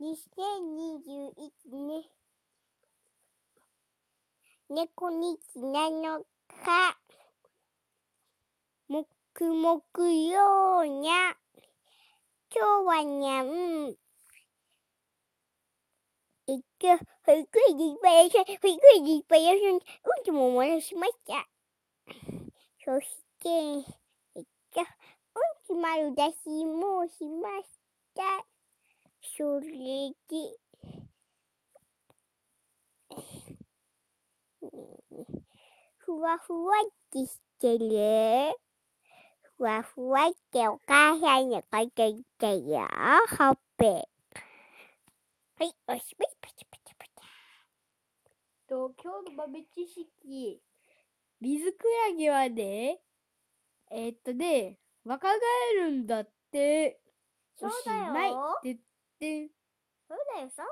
2021年、猫日7日、もくもくようにゃ、今日はにゃん、えっと、保育園にいっぱいいらっしゃい、保育園にいっぱいいらっし、うんちも漏らしました。そして、えっと、うんち丸出しもしました。それで、ふわふわってしてるふわふわってお母さんのこと言ったよ、ほっぺ。はい、おしまい、パチパチパチ。と、今日の豆知識。水クラゲはね、えー、っとね、若返るんだって。そうだよおしまい。てってん。そうだよ、そうだよ。